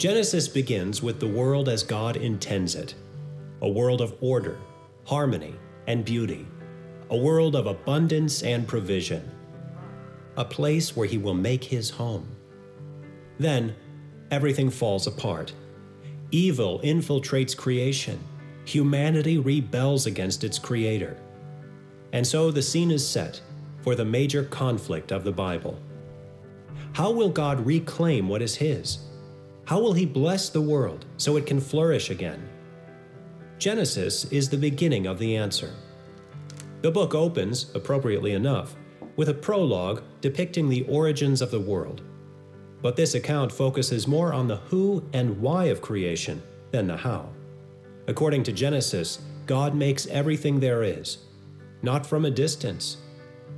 Genesis begins with the world as God intends it a world of order, harmony, and beauty, a world of abundance and provision, a place where He will make His home. Then, everything falls apart. Evil infiltrates creation. Humanity rebels against its Creator. And so the scene is set for the major conflict of the Bible. How will God reclaim what is His? How will He bless the world so it can flourish again? Genesis is the beginning of the answer. The book opens, appropriately enough, with a prologue depicting the origins of the world. But this account focuses more on the who and why of creation than the how. According to Genesis, God makes everything there is, not from a distance.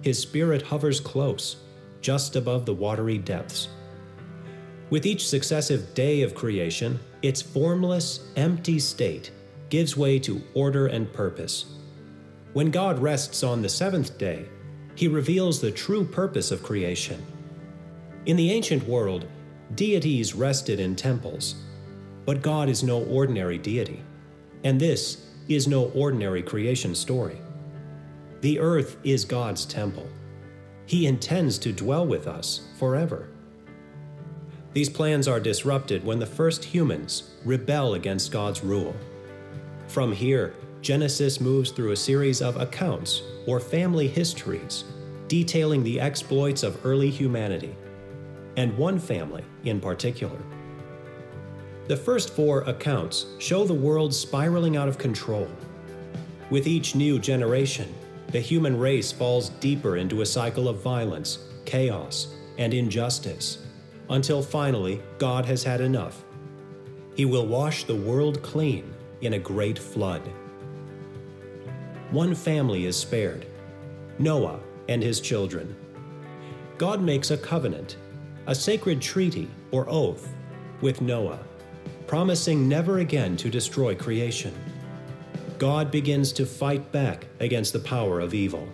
His spirit hovers close, just above the watery depths. With each successive day of creation, its formless, empty state gives way to order and purpose. When God rests on the seventh day, he reveals the true purpose of creation. In the ancient world, deities rested in temples, but God is no ordinary deity, and this is no ordinary creation story. The earth is God's temple. He intends to dwell with us forever. These plans are disrupted when the first humans rebel against God's rule. From here, Genesis moves through a series of accounts or family histories detailing the exploits of early humanity, and one family in particular. The first four accounts show the world spiraling out of control. With each new generation, the human race falls deeper into a cycle of violence, chaos, and injustice, until finally God has had enough. He will wash the world clean in a great flood. One family is spared Noah and his children. God makes a covenant, a sacred treaty or oath, with Noah, promising never again to destroy creation. God begins to fight back against the power of evil.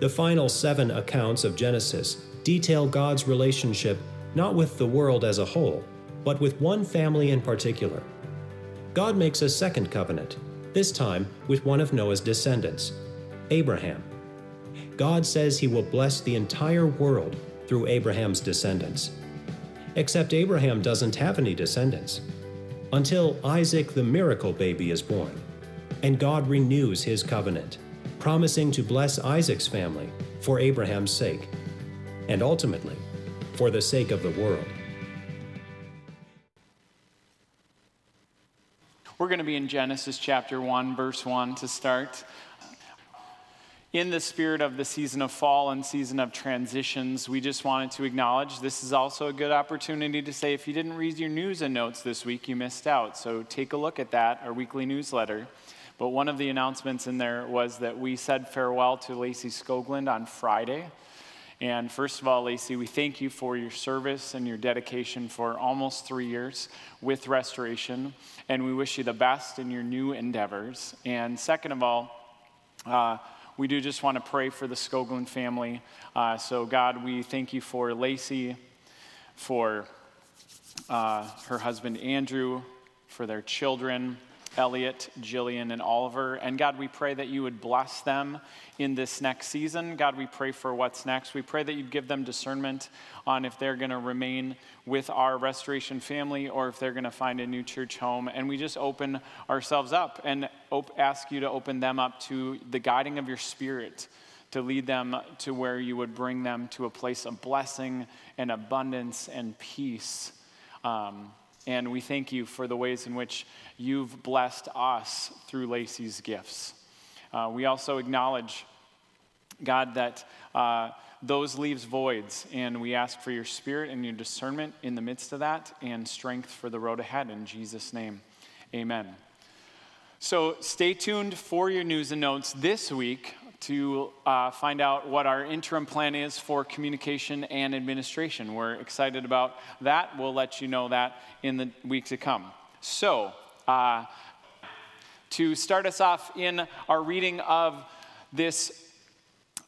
The final seven accounts of Genesis detail God's relationship not with the world as a whole, but with one family in particular. God makes a second covenant, this time with one of Noah's descendants, Abraham. God says he will bless the entire world through Abraham's descendants. Except Abraham doesn't have any descendants until Isaac the miracle baby is born, and God renews his covenant, promising to bless Isaac's family for Abraham's sake, and ultimately for the sake of the world. We're going to be in Genesis chapter 1, verse 1 to start in the spirit of the season of fall and season of transitions, we just wanted to acknowledge this is also a good opportunity to say if you didn't read your news and notes this week, you missed out. So take a look at that, our weekly newsletter. But one of the announcements in there was that we said farewell to Lacey Skoglund on Friday. And first of all, Lacey, we thank you for your service and your dedication for almost three years with Restoration. And we wish you the best in your new endeavors. And second of all, uh, we do just want to pray for the Skoglund family. Uh, so, God, we thank you for Lacey, for uh, her husband Andrew, for their children, Elliot, Jillian, and Oliver. And God, we pray that you would bless them in this next season. God, we pray for what's next. We pray that you'd give them discernment on if they're going to remain with our restoration family or if they're going to find a new church home. And we just open ourselves up and op- ask you to open them up to the guiding of your spirit to lead them to where you would bring them to a place of blessing and abundance and peace. Um, and we thank you for the ways in which you've blessed us through Lacey's gifts. Uh, we also acknowledge, God, that uh, those leaves voids, and we ask for your spirit and your discernment in the midst of that and strength for the road ahead. In Jesus' name, amen. So stay tuned for your news and notes this week to uh, find out what our interim plan is for communication and administration. We're excited about that. We'll let you know that in the week to come. So, uh, to start us off in our reading of this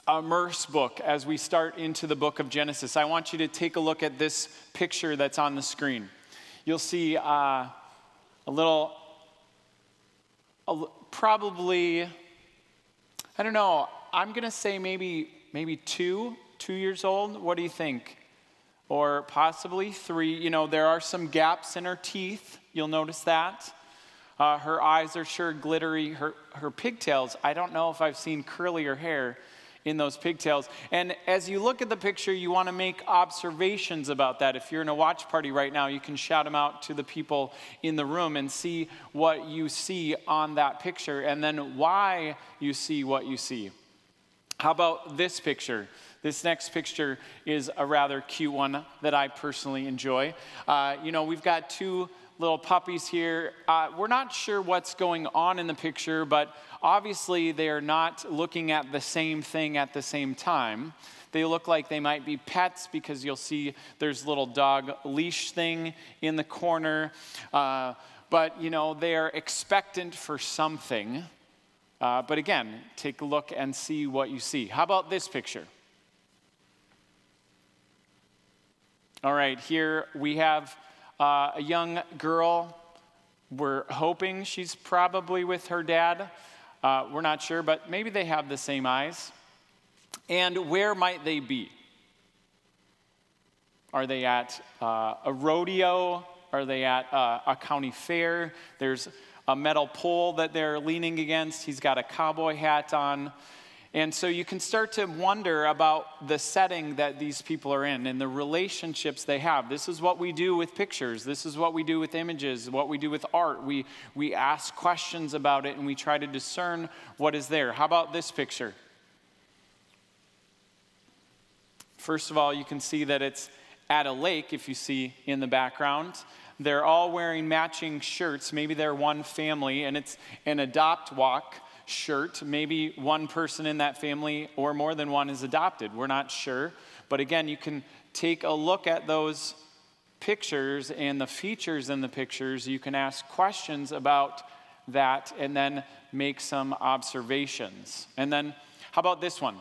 Immerse book as we start into the book of Genesis, I want you to take a look at this picture that's on the screen. you'll see uh, a little, a, probably, I don't know, I'm going to say maybe, maybe two, two years old. What do you think? Or possibly three. You know, there are some gaps in her teeth. You'll notice that. Uh, her eyes are sure glittery. Her, her pigtails, I don't know if I've seen curlier hair in those pigtails. And as you look at the picture, you want to make observations about that. If you're in a watch party right now, you can shout them out to the people in the room and see what you see on that picture and then why you see what you see. How about this picture? This next picture is a rather cute one that I personally enjoy. Uh, you know, we've got two little puppies here. Uh, we're not sure what's going on in the picture, but obviously they are not looking at the same thing at the same time. They look like they might be pets because you'll see there's little dog leash thing in the corner. Uh, but, you know, they are expectant for something. Uh, but again, take a look and see what you see. How about this picture? All right, here we have uh, a young girl. We're hoping she's probably with her dad. Uh, we're not sure, but maybe they have the same eyes. And where might they be? Are they at uh, a rodeo? Are they at uh, a county fair? There's a metal pole that they're leaning against. He's got a cowboy hat on. And so you can start to wonder about the setting that these people are in and the relationships they have. This is what we do with pictures. This is what we do with images, what we do with art. We, we ask questions about it and we try to discern what is there. How about this picture? First of all, you can see that it's at a lake, if you see in the background. They're all wearing matching shirts. Maybe they're one family, and it's an adopt walk shirt. Maybe one person in that family or more than one is adopted. We're not sure. But again, you can take a look at those pictures and the features in the pictures. You can ask questions about that and then make some observations. And then, how about this one?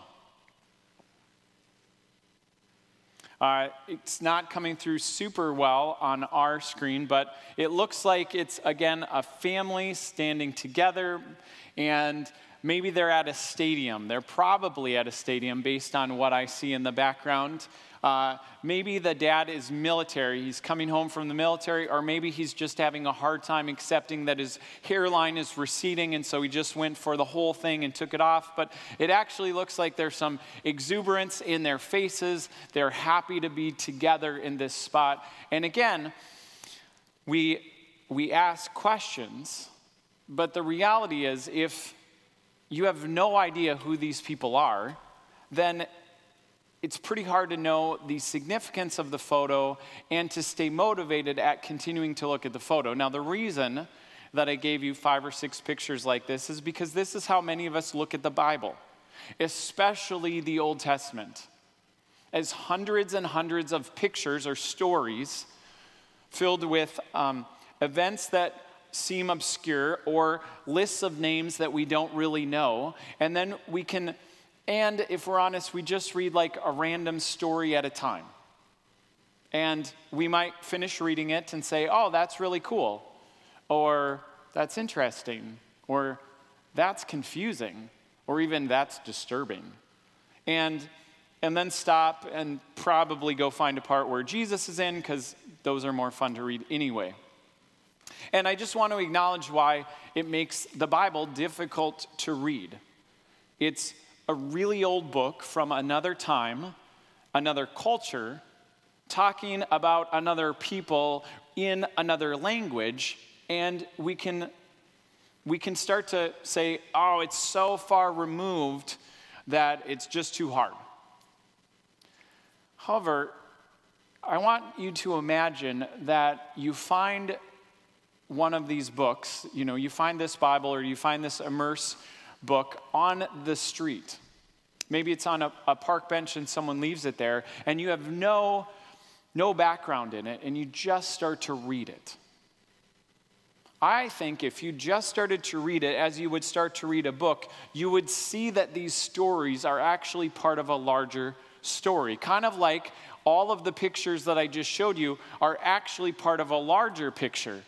Uh, it's not coming through super well on our screen, but it looks like it's, again, a family standing together, and maybe they're at a stadium. They're probably at a stadium based on what I see in the background. Uh, maybe the dad is military, he's coming home from the military, or maybe he's just having a hard time accepting that his hairline is receding, and so he just went for the whole thing and took it off. But it actually looks like there's some exuberance in their faces. They're happy to be together in this spot. And again, we, we ask questions, but the reality is if you have no idea who these people are, then it's pretty hard to know the significance of the photo and to stay motivated at continuing to look at the photo. Now, the reason that I gave you five or six pictures like this is because this is how many of us look at the Bible, especially the Old Testament, as hundreds and hundreds of pictures or stories filled with um, events that seem obscure or lists of names that we don't really know. And then we can and if we're honest, we just read like a random story at a time. And we might finish reading it and say, oh, that's really cool, or that's interesting, or that's confusing, or even that's disturbing. And, and then stop and probably go find a part where Jesus is in, because those are more fun to read anyway. And I just want to acknowledge why it makes the Bible difficult to read. It's a really old book from another time, another culture, talking about another people in another language, and we can, we can start to say, oh, it's so far removed that it's just too hard. However, I want you to imagine that you find one of these books, you know, you find this Bible or you find this Immerse book on the street. Maybe it's on a, a, park bench and someone leaves it there, and you have no, no background in it, and you just start to read it. I think if you just started to read it as you would start to read a book, you would see that these stories are actually part of a larger story. Kind of like all of the pictures that I just showed you are actually part of a larger picture.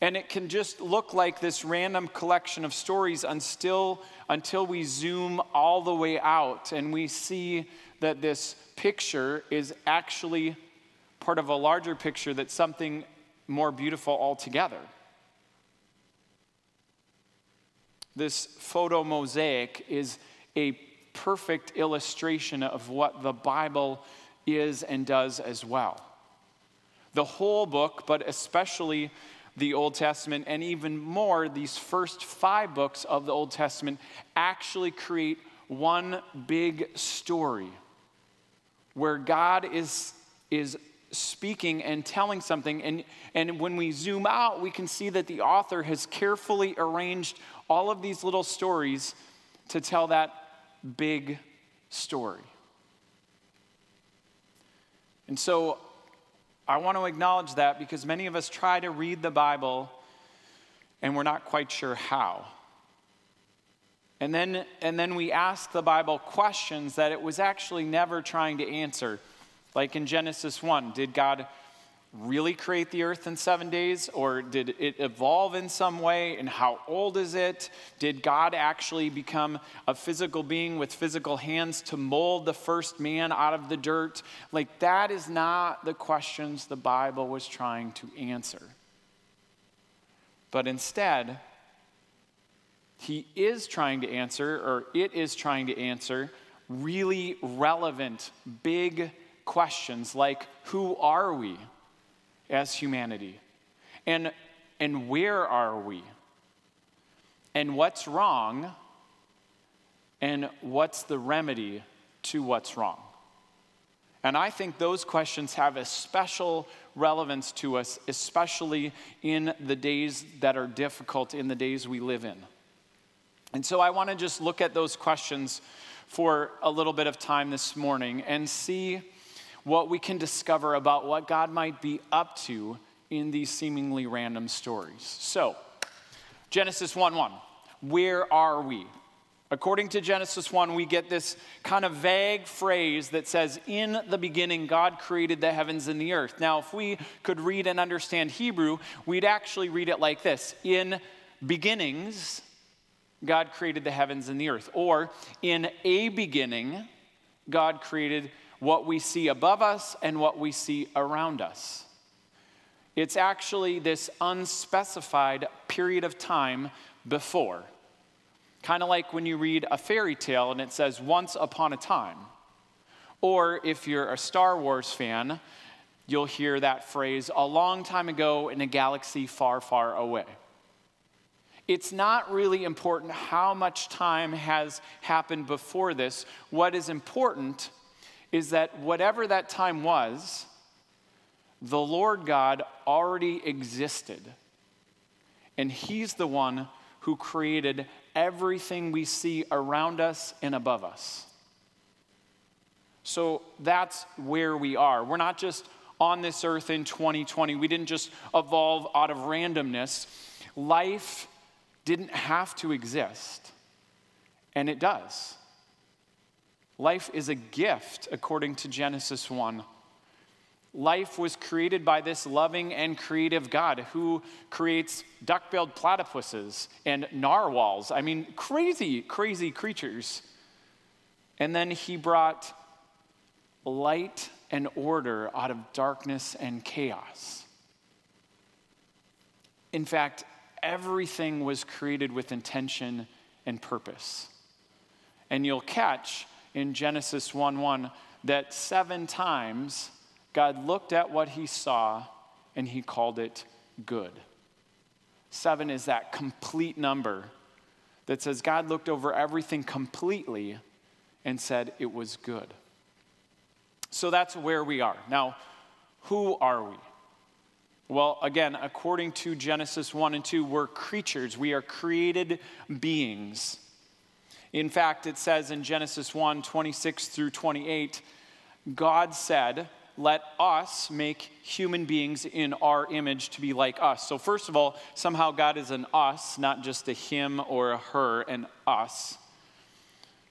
And it can just look like this random collection of stories until, until we zoom all the way out and we see that this picture is actually part of a larger picture that's something more beautiful altogether. This photo mosaic is a perfect illustration of what the Bible is and does as well. The whole book, but especially the Old Testament, and even more, these first five books of the Old Testament actually create one big story where God is, is speaking and telling something. And, and when we zoom out, we can see that the author has carefully arranged all of these little stories to tell that big story. And so I want to acknowledge that because many of us try to read the Bible and we're not quite sure how. And then, and then we ask the Bible questions that it was actually never trying to answer. Like in Genesis 1, did God really create the earth in seven days, or did it evolve in some way? And how old is it? Did God actually become a physical being with physical hands to mold the first man out of the dirt? Like, that is not the questions the Bible was trying to answer. But instead, he is trying to answer, or it is trying to answer, really relevant, big questions like who are we? As humanity? And, and where are we? And what's wrong? And what's the remedy to what's wrong? And I think those questions have a special relevance to us, especially in the days that are difficult, in the days we live in. And so I want to just look at those questions for a little bit of time this morning and see what we can discover about what God might be up to in these seemingly random stories. So, Genesis 1 1, where are we? According to Genesis 1, we get this kind of vague phrase that says, In the beginning, God created the heavens and the earth. Now, if we could read and understand Hebrew, we'd actually read it like this In beginnings, God created the heavens and the earth. Or, in a beginning, God created what we see above us and what we see around us. It's actually this unspecified period of time before. Kind of like when you read a fairy tale and it says, once upon a time. Or if you're a Star Wars fan, you'll hear that phrase, a long time ago in a galaxy far, far away. It's not really important how much time has happened before this. What is important is that whatever that time was, the Lord God already existed. And He's the one who created everything we see around us and above us. So that's where we are. We're not just on this earth in 2020, we didn't just evolve out of randomness. Life didn't have to exist, and it does. Life is a gift, according to Genesis 1. Life was created by this loving and creative God who creates duck billed platypuses and narwhals. I mean, crazy, crazy creatures. And then he brought light and order out of darkness and chaos. In fact, everything was created with intention and purpose. And you'll catch in Genesis 1 1 that seven times God looked at what he saw and he called it good. Seven is that complete number that says God looked over everything completely and said it was good. So that's where we are. Now, who are we? Well, again, according to Genesis 1 and 2, we're creatures. We are created beings. In fact, it says in Genesis 1 26 through 28, God said, Let us make human beings in our image to be like us. So, first of all, somehow God is an us, not just a him or a her, an us.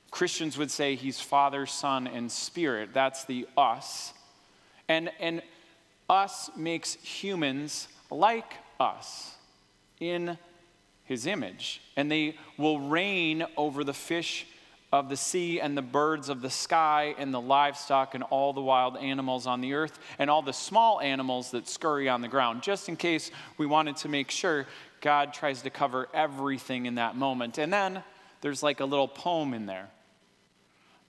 Christians would say he's Father, Son, and Spirit. That's the us. And, and us makes humans like us in his image. And they will reign over the fish of the sea and the birds of the sky and the livestock and all the wild animals on the earth and all the small animals that scurry on the ground, just in case we wanted to make sure God tries to cover everything in that moment. And then there's like a little poem in there.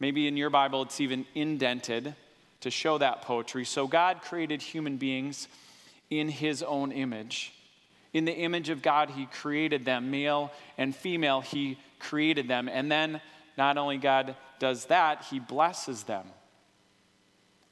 Maybe in your Bible it's even indented to show that poetry. So God created human beings in his own image. In the image of God, he created them, male and female, he created them. And then not only God does that, he blesses them.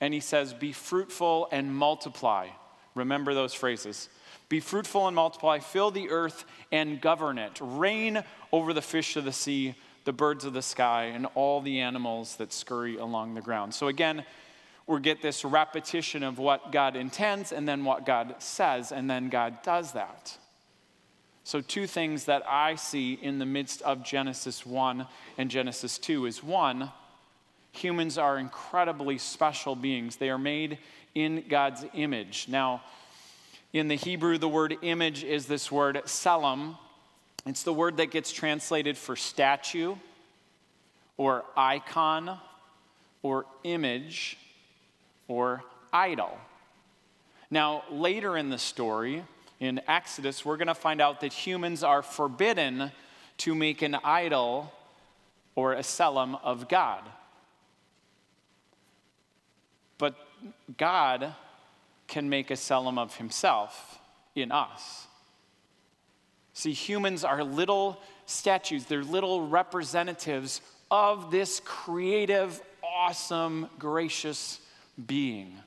And he says, Be fruitful and multiply. Remember those phrases. Be fruitful and multiply, fill the earth and govern it. Reign over the fish of the sea, the birds of the sky, and all the animals that scurry along the ground. So again, we get this repetition of what God intends and then what God says, and then God does that. So, two things that I see in the midst of Genesis 1 and Genesis 2 is one, humans are incredibly special beings. They are made in God's image. Now, in the Hebrew, the word image is this word selam. It's the word that gets translated for statue or icon or image or idol. Now, later in the story, in Exodus, we're going to find out that humans are forbidden to make an idol or a selam of God. But God can make a selam of himself in us. See, humans are little statues, they're little representatives of this creative, awesome, gracious being.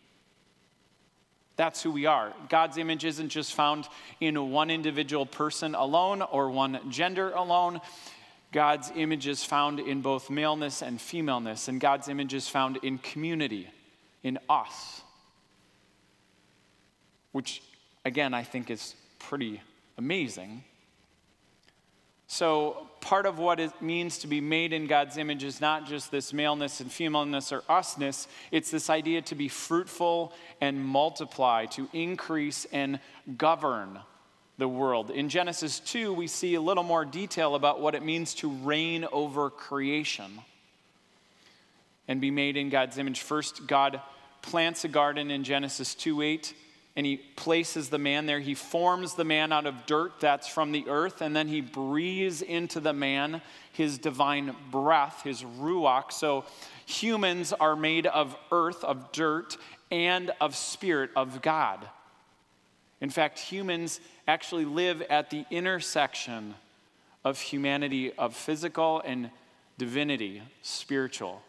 That's who we are. God's image isn't just found in one individual person alone or one gender alone. God's image is found in both maleness and femaleness, and God's image is found in community, in us. Which, again, I think is pretty amazing. So, part of what it means to be made in God's image is not just this maleness and femaleness or usness, it's this idea to be fruitful and multiply, to increase and govern the world. In Genesis 2, we see a little more detail about what it means to reign over creation and be made in God's image. First, God plants a garden in Genesis 2 8 and he places the man there. He forms the man out of dirt that's from the earth, and then he breathes into the man his divine breath, his ruach. So humans are made of earth, of dirt, and of spirit of God. In fact, humans actually live at the intersection of humanity, of physical and divinity, spiritual.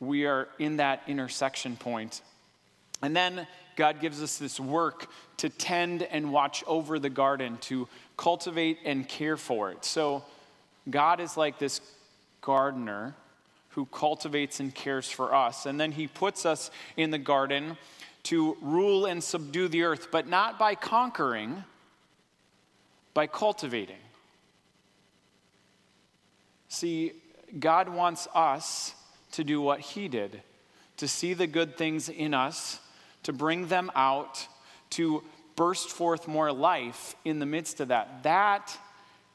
We are in that intersection point and then God gives us this work to tend and watch over the garden, to cultivate and care for it. So God is like this gardener who cultivates and cares for us. And then he puts us in the garden to rule and subdue the earth, but not by conquering, by cultivating. See, God wants us to do what he did, to see the good things in us to bring them out, to burst forth more life in the midst of that. That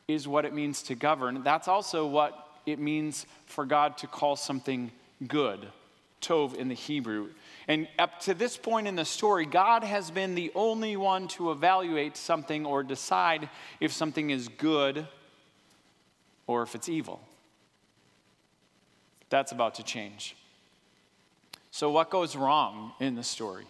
is what it means to govern. That's also what it means for God to call something good, tov in the Hebrew. And up to this point in the story, God has been the only one to evaluate something or decide if something is good or if it's evil. That's about to change. So, what goes wrong in the story?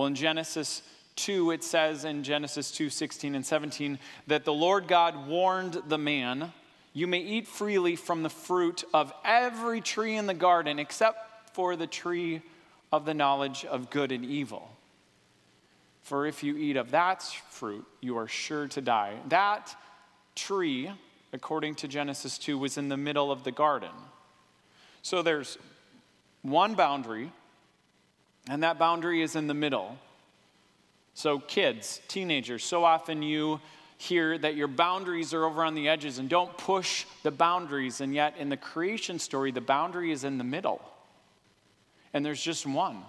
Well, in Genesis 2, it says in Genesis 2 16 and 17 that the Lord God warned the man, You may eat freely from the fruit of every tree in the garden except for the tree of the knowledge of good and evil. For if you eat of that fruit, you are sure to die. That tree, according to Genesis 2, was in the middle of the garden. So there's one boundary and that boundary is in the middle. So, kids, teenagers, so often you hear that your boundaries are over on the edges and don't push the boundaries. And yet, in the creation story, the boundary is in the middle. and there's just one.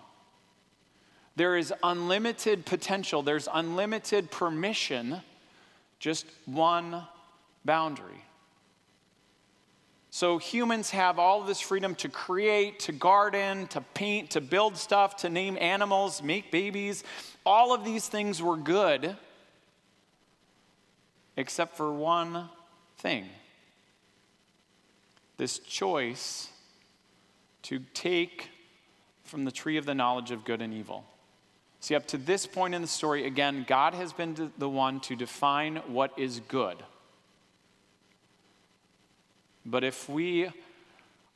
There is unlimited potential, there's unlimited permission, just one boundary. So humans have all this freedom to create, to garden, to paint, to build stuff, to name animals, make babies. All of these things were good, except for one thing this choice to take from the tree of the knowledge of good and evil. See, up to this point in the story, again, God has been the one to define what is good. But if we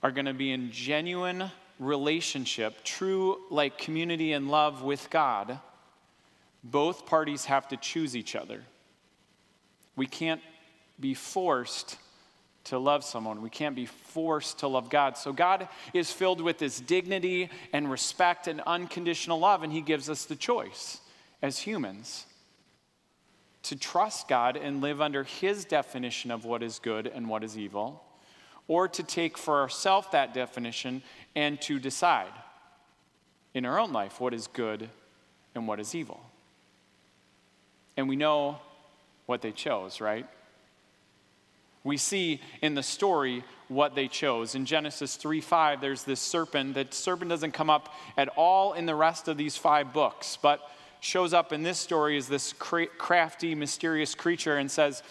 are going to be in genuine relationship, true like community and love with God, both parties have to choose each other. We can't be forced to love someone. We can't be forced to love God. So God is filled with this dignity and respect and unconditional love, and He gives us the choice as humans to trust God and live under His definition of what is good and what is evil, or to take for ourselves that definition and to decide in our own life what is good and what is evil. And we know what they chose, right? We see in the story what they chose. In Genesis 3 5, there's this serpent. That serpent doesn't come up at all in the rest of these five books, but shows up in this story as this crafty, mysterious creature and says,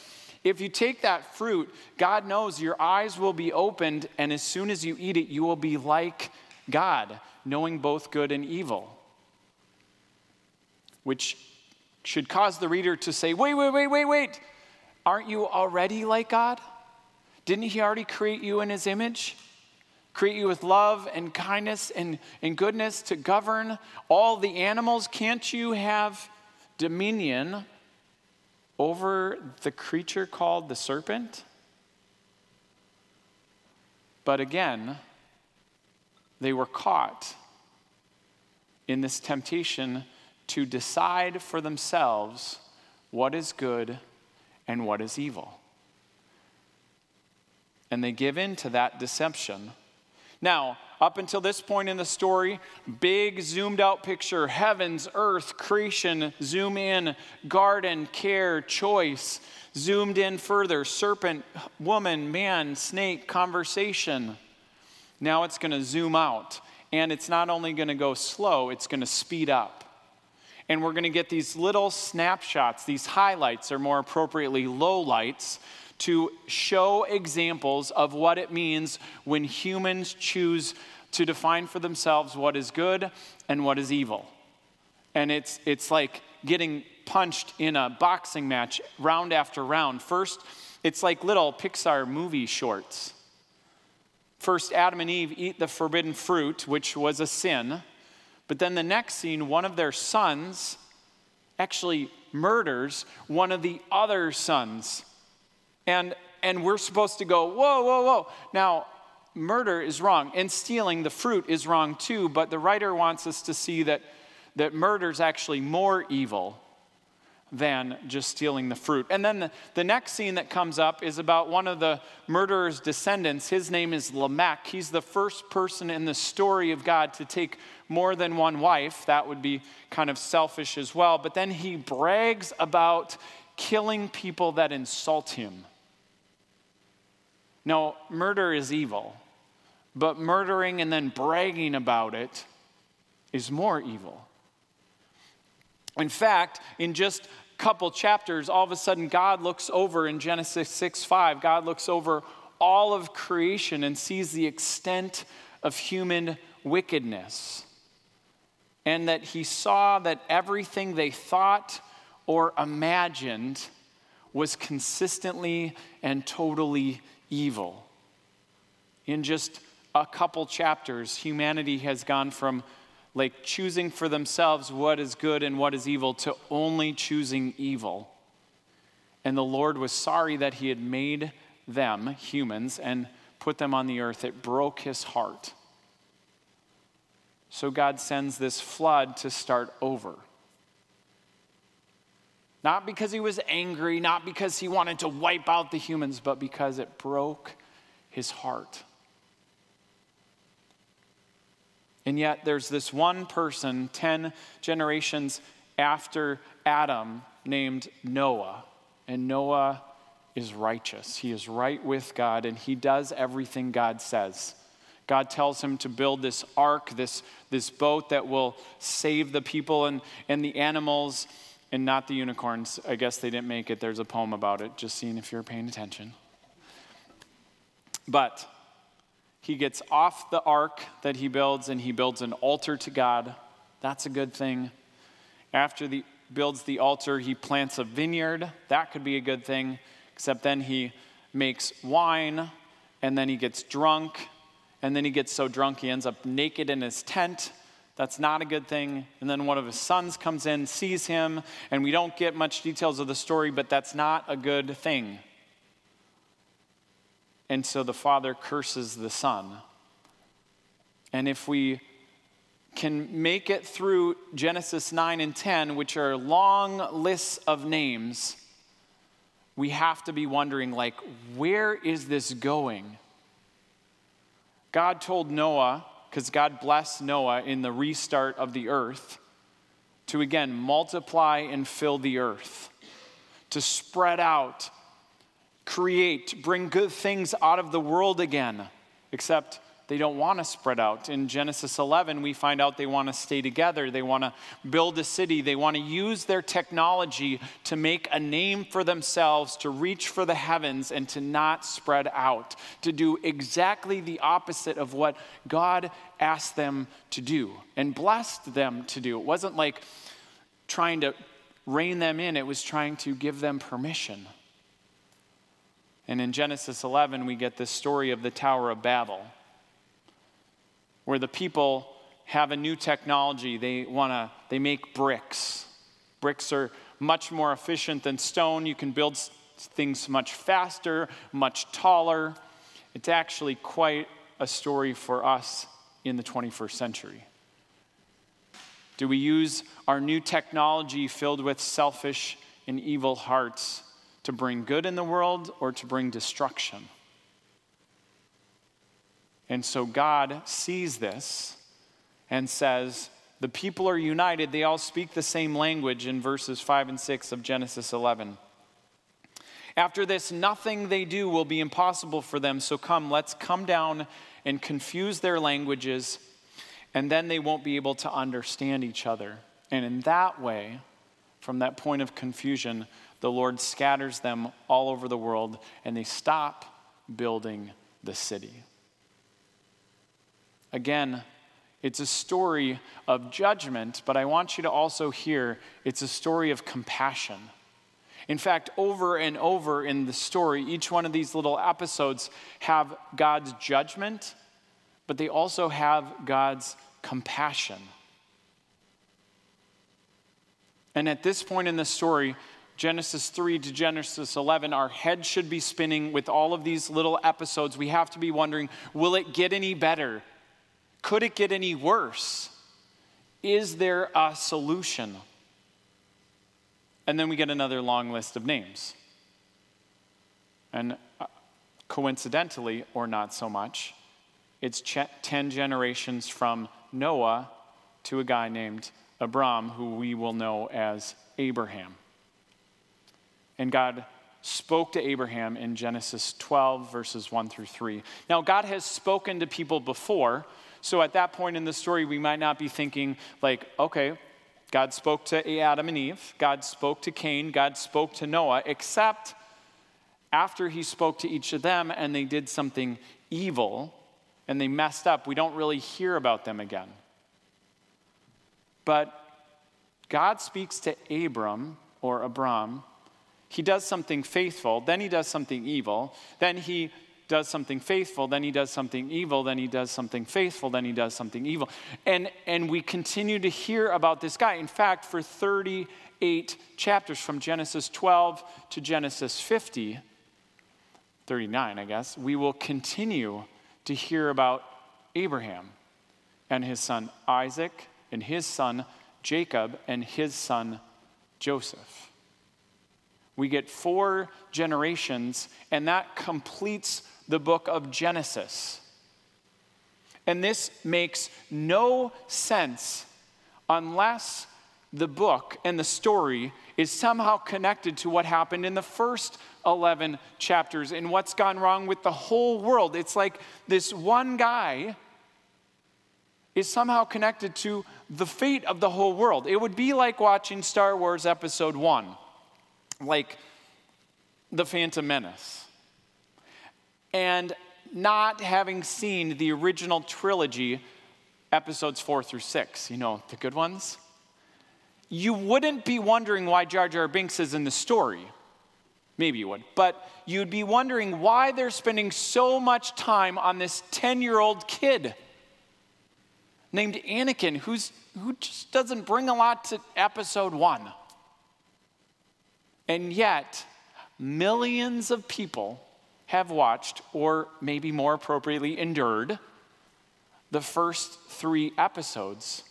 if you take that fruit, God knows your eyes will be opened, and as soon as you eat it, you will be like God, knowing both good and evil. Which should cause the reader to say, wait, wait, wait, wait, wait. Aren't you already like God? Didn't He already create you in His image? Create you with love and kindness and, and goodness to govern all the animals? Can't you have dominion over the creature called the serpent? But again, they were caught in this temptation to decide for themselves what is good and what is evil. And they give in to that deception. Now, up until this point in the story, big zoomed out picture heavens, earth, creation, zoom in, garden, care, choice, zoomed in further serpent, woman, man, snake, conversation. Now it's going to zoom out. And it's not only going to go slow, it's going to speed up. And we're going to get these little snapshots, these highlights, or more appropriately, lowlights, to show examples of what it means when humans choose to define for themselves what is good and what is evil. And it's, it's like getting punched in a boxing match round after round. First, it's like little Pixar movie shorts. First, Adam and Eve eat the forbidden fruit, which was a sin. But then the next scene, one of their sons actually murders one of the other sons. And, and we're supposed to go, whoa, whoa, whoa. Now, murder is wrong, and stealing the fruit is wrong too, but the writer wants us to see that, that murder is actually more evil than just stealing the fruit. And then the, the next scene that comes up is about one of the murderer's descendants. His name is Lamech. He's the first person in the story of God to take more than one wife. That would be kind of selfish as well. But then he brags about killing people that insult him. No, murder is evil, but murdering and then bragging about it is more evil. In fact, in just a couple chapters, all of a sudden God looks over in Genesis 6 5, God looks over all of creation and sees the extent of human wickedness and that he saw that everything they thought or imagined was consistently and totally evil. In just a couple chapters, humanity has gone from like choosing for themselves what is good and what is evil to only choosing evil. And the Lord was sorry that he had made them, humans, and put them on the earth. It broke his heart. So God sends this flood to start over. Not because he was angry, not because he wanted to wipe out the humans, but because it broke his heart. And yet there's this one person, 10 generations after Adam, named Noah. And Noah is righteous. He is right with God, and he does everything God says. God tells him to build this ark, this, this boat that will save the people and, and the animals and not the unicorns. I guess they didn't make it. There's a poem about it, just seeing if you're paying attention. But he gets off the ark that he builds and he builds an altar to God. That's a good thing. After he builds the altar, he plants a vineyard. That could be a good thing, except then he makes wine and then he gets drunk and then he gets so drunk he ends up naked in his tent. That's not a good thing. And then one of his sons comes in, sees him, and we don't get much details of the story, but that's not a good thing. And so the father curses the son. And if we can make it through Genesis 9 and 10, which are long lists of names, we have to be wondering like where is this going? God told Noah, because God blessed Noah in the restart of the earth, to again multiply and fill the earth, to spread out, create, bring good things out of the world again, except they don't want to spread out. In Genesis 11, we find out they want to stay together. They want to build a city. They want to use their technology to make a name for themselves, to reach for the heavens, and to not spread out, to do exactly the opposite of what God asked them to do and blessed them to do. It wasn't like trying to rein them in, it was trying to give them permission. And in Genesis 11, we get this story of the Tower of Babel where the people have a new technology. They want to, they make bricks. Bricks are much more efficient than stone. You can build things much faster, much taller. It's actually quite a story for us in the 21st century. Do we use our new technology filled with selfish and evil hearts to bring good in the world or to bring destruction? And so God sees this and says, The people are united. They all speak the same language in verses 5 and 6 of Genesis 11. After this, nothing they do will be impossible for them. So come, let's come down and confuse their languages, and then they won't be able to understand each other. And in that way, from that point of confusion, the Lord scatters them all over the world, and they stop building the city. Again, it's a story of judgment, but I want you to also hear it's a story of compassion. In fact, over and over in the story, each one of these little episodes have God's judgment, but they also have God's compassion. And at this point in the story, Genesis 3 to Genesis 11, our head should be spinning with all of these little episodes. We have to be wondering will it get any better? Could it get any worse? Is there a solution? And then we get another long list of names. And uh, coincidentally, or not so much, it's 10 generations from Noah to a guy named Abram, who we will know as Abraham. And God spoke to Abraham in Genesis 12, verses 1 through 3. Now, God has spoken to people before so at that point in the story, we might not be thinking, like, okay, God spoke to Adam and Eve, God spoke to Cain, God spoke to Noah, except after he spoke to each of them and they did something evil and they messed up, we don't really hear about them again. But God speaks to Abram or Abram. He does something faithful, then he does something evil, then he does something faithful, then he does something evil, then he does something faithful, then he does something evil. And, and we continue to hear about this guy. In fact, for 38 chapters from Genesis 12 to Genesis 50, 39, I guess, we will continue to hear about Abraham and his son Isaac and his son Jacob and his son Joseph. We get four generations, and that completes the book of Genesis. And this makes no sense unless the book and the story is somehow connected to what happened in the first 11 chapters and what's gone wrong with the whole world. It's like this one guy is somehow connected to the fate of the whole world. It would be like watching Star Wars Episode 1, like The Phantom Menace, and not having seen the original trilogy, episodes 4 through 6, you know, the good ones. You wouldn't be wondering why Jar Jar Binks is in the story. Maybe you would. But you'd be wondering why they're spending so much time on this 10 year old kid named Anakin, who's, who just doesn't bring a lot to episode one. And yet, millions of people have watched, or maybe more appropriately, endured the first three episodes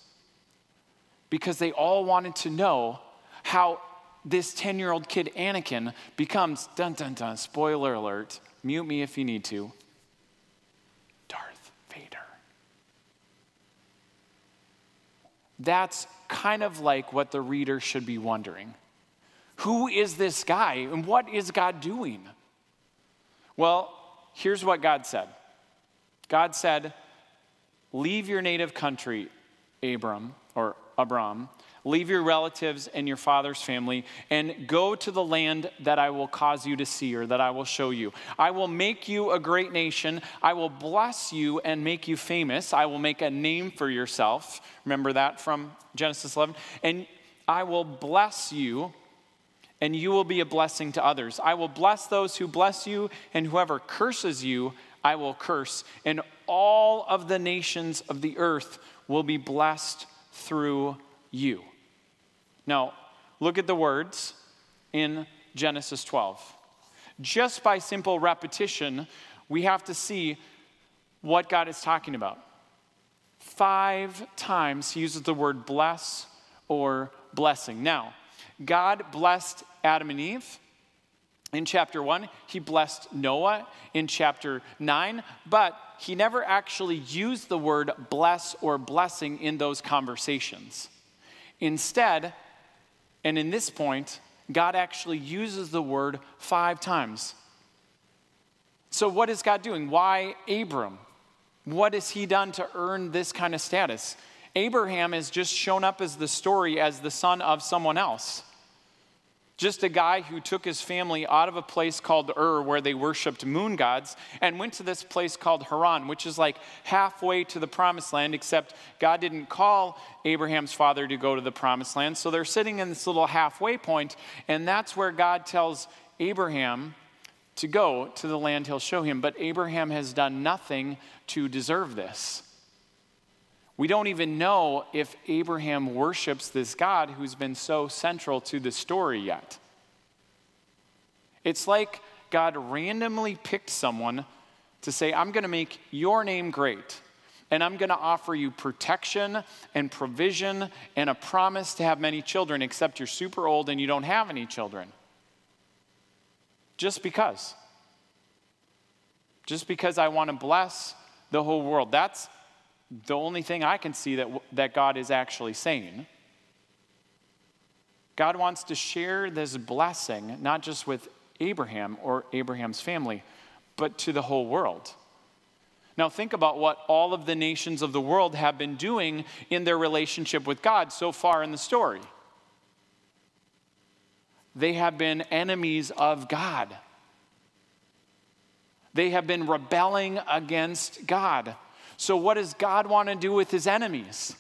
because they all wanted to know how this 10 year old kid, Anakin, becomes dun dun dun, spoiler alert, mute me if you need to, Darth Vader. That's kind of like what the reader should be wondering. Who is this guy and what is God doing? Well, here's what God said God said, Leave your native country, Abram, or Abram, leave your relatives and your father's family, and go to the land that I will cause you to see or that I will show you. I will make you a great nation. I will bless you and make you famous. I will make a name for yourself. Remember that from Genesis 11? And I will bless you and you will be a blessing to others. I will bless those who bless you, and whoever curses you, I will curse. And all of the nations of the earth will be blessed through you. Now, look at the words in Genesis 12. Just by simple repetition, we have to see what God is talking about. Five times he uses the word bless or blessing. Now, God blessed Adam and Eve in chapter 1. He blessed Noah in chapter 9, but he never actually used the word bless or blessing in those conversations. Instead, and in this point, God actually uses the word five times. So, what is God doing? Why Abram? What has he done to earn this kind of status? Abraham has just shown up as the story as the son of someone else. Just a guy who took his family out of a place called Ur, where they worshiped moon gods, and went to this place called Haran, which is like halfway to the promised land, except God didn't call Abraham's father to go to the promised land. So they're sitting in this little halfway point, and that's where God tells Abraham to go to the land he'll show him. But Abraham has done nothing to deserve this. We don't even know if Abraham worships this God who's been so central to the story yet. It's like God randomly picked someone to say, I'm going to make your name great, and I'm going to offer you protection and provision and a promise to have many children, except you're super old and you don't have any children. Just because. Just because I want to bless the whole world. That's the only thing I can see that, that God is actually saying. God wants to share this blessing, not just with Abraham or Abraham's family, but to the whole world. Now, think about what all of the nations of the world have been doing in their relationship with God so far in the story. They have been enemies of God. They have been rebelling against God. So, what does God want to do with his enemies?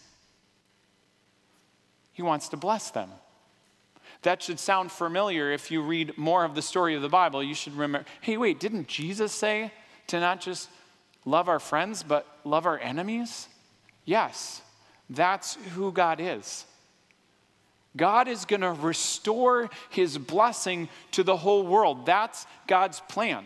He wants to bless them. That should sound familiar if you read more of the story of the Bible. You should remember hey, wait, didn't Jesus say to not just love our friends, but love our enemies? Yes, that's who God is. God is going to restore his blessing to the whole world. That's God's plan.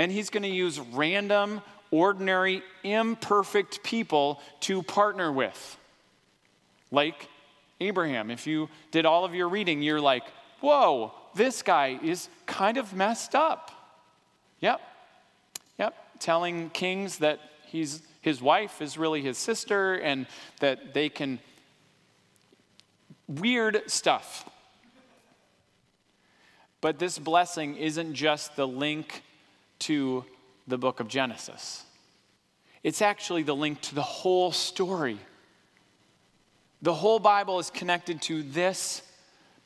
And he's going to use random ordinary, imperfect people to partner with. Like Abraham. If you did all of your reading, you're like, whoa, this guy is kind of messed up. Yep. Yep. Telling kings that he's, his wife is really his sister and that they can. Weird stuff. But this blessing isn't just the link to the book of Genesis, it's actually the link to the whole story. The whole Bible is connected to this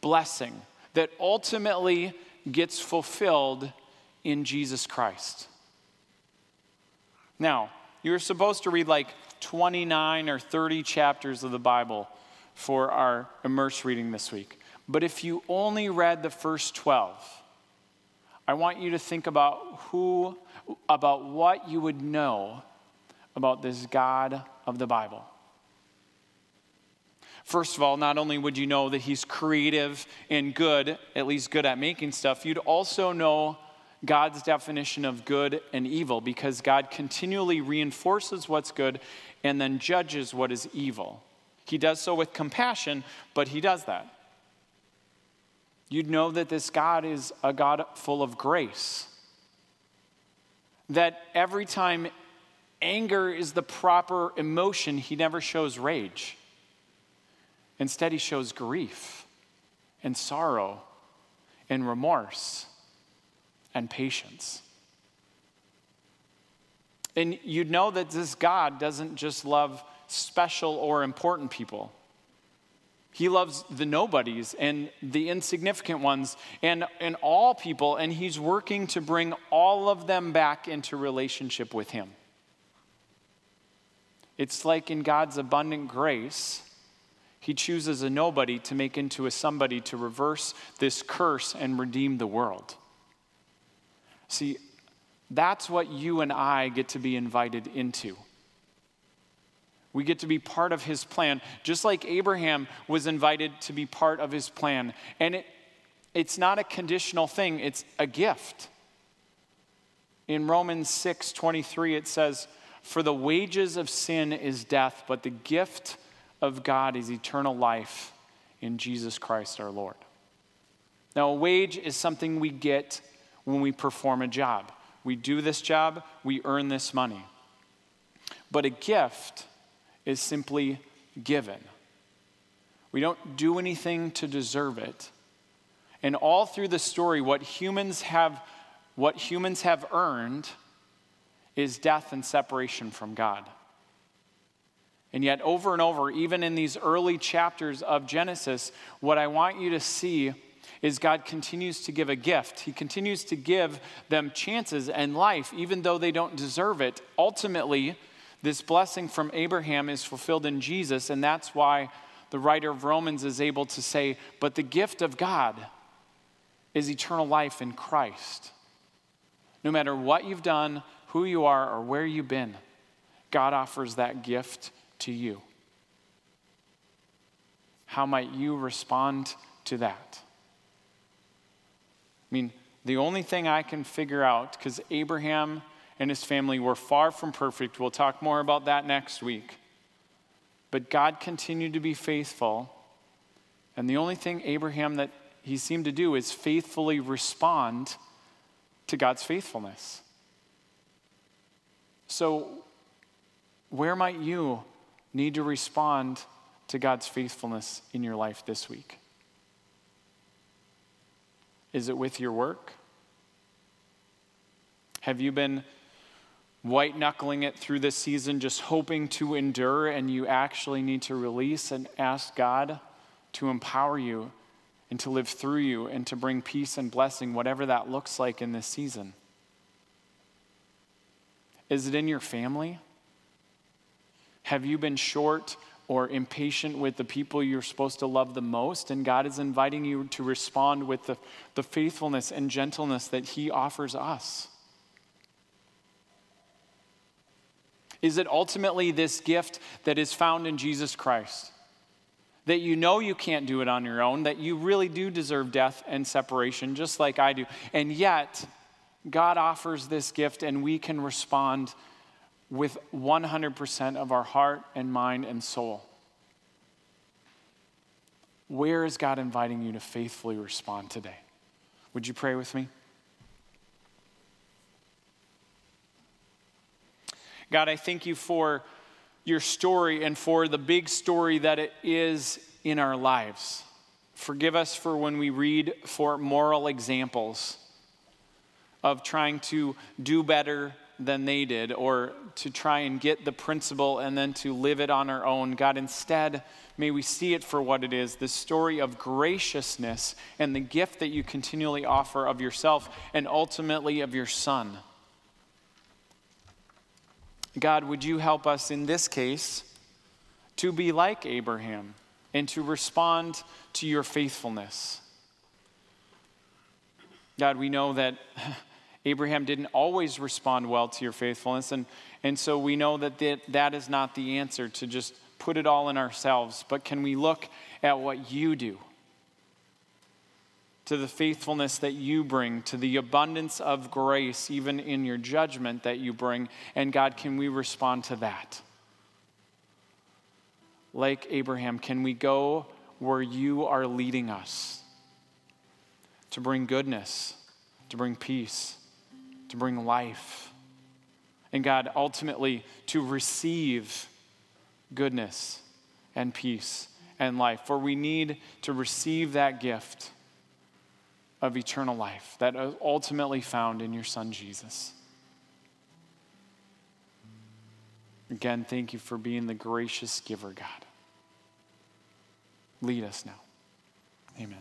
blessing that ultimately gets fulfilled in Jesus Christ. Now, you're supposed to read like 29 or 30 chapters of the Bible for our immerse reading this week. But if you only read the first 12, I want you to think about who, about what you would know about this God of the Bible. First of all, not only would you know that he's creative and good, at least good at making stuff, you'd also know God's definition of good and evil because God continually reinforces what's good and then judges what is evil. He does so with compassion, but he does that. You'd know that this God is a God full of grace. That every time anger is the proper emotion, he never shows rage. Instead, he shows grief and sorrow and remorse and patience. And you'd know that this God doesn't just love special or important people. He loves the nobodies and the insignificant ones and, and all people, and He's working to bring all of them back into relationship with Him. It's like in God's abundant grace, he chooses a nobody to make into a somebody to reverse this curse and redeem the world. See, that's what you and I get to be invited into. We get to be part of his plan, just like Abraham was invited to be part of his plan. And it, it's not a conditional thing, it's a gift. In Romans 6 23, it says, For the wages of sin is death, but the gift of God is eternal life in Jesus Christ our Lord. Now, a wage is something we get when we perform a job. We do this job, we earn this money. But a gift is simply given. We don't do anything to deserve it. And all through the story, what humans have, what humans have earned is death and separation from God. And yet, over and over, even in these early chapters of Genesis, what I want you to see is God continues to give a gift. He continues to give them chances and life, even though they don't deserve it. Ultimately, this blessing from Abraham is fulfilled in Jesus, and that's why the writer of Romans is able to say, But the gift of God is eternal life in Christ. No matter what you've done, who you are, or where you've been, God offers that gift to you. How might you respond to that? I mean, the only thing I can figure out, because Abraham and his family were far from perfect, we'll talk more about that next week. But God continued to be faithful. And the only thing Abraham that he seemed to do is faithfully respond to God's faithfulness. So, where might you need to respond to God's faithfulness in your life this week? Is it with your work? Have you been white knuckling it through this season, just hoping to endure, and you actually need to release and ask God to empower you and to live through you and to bring peace and blessing, whatever that looks like in this season? Is it in your family? Have you been short or impatient with the people you're supposed to love the most? And God is inviting you to respond with the, the faithfulness and gentleness that He offers us. Is it ultimately this gift that is found in Jesus Christ? That you know you can't do it on your own, that you really do deserve death and separation, just like I do. And yet, God offers this gift, and we can respond with 100% of our heart and mind and soul. Where is God inviting you to faithfully respond today? Would you pray with me? God, I thank you for your story and for the big story that it is in our lives. Forgive us for when we read for moral examples of trying to do better than they did or to try and get the principle and then to live it on our own. God, instead, may we see it for what it is the story of graciousness and the gift that you continually offer of yourself and ultimately of your Son. God, would you help us in this case to be like Abraham and to respond to your faithfulness? God, we know that Abraham didn't always respond well to your faithfulness, and, and so we know that, that that is not the answer to just put it all in ourselves, but can we look at what you do? To the faithfulness that you bring, to the abundance of grace, even in your judgment that you bring. And God, can we respond to that? Like Abraham, can we go where you are leading us to bring goodness, to bring peace, to bring life? And God, ultimately, to receive goodness and peace and life. For we need to receive that gift of eternal life that is ultimately found in your Son, Jesus. Again, thank you for being the gracious giver, God. Lead us now. Amen.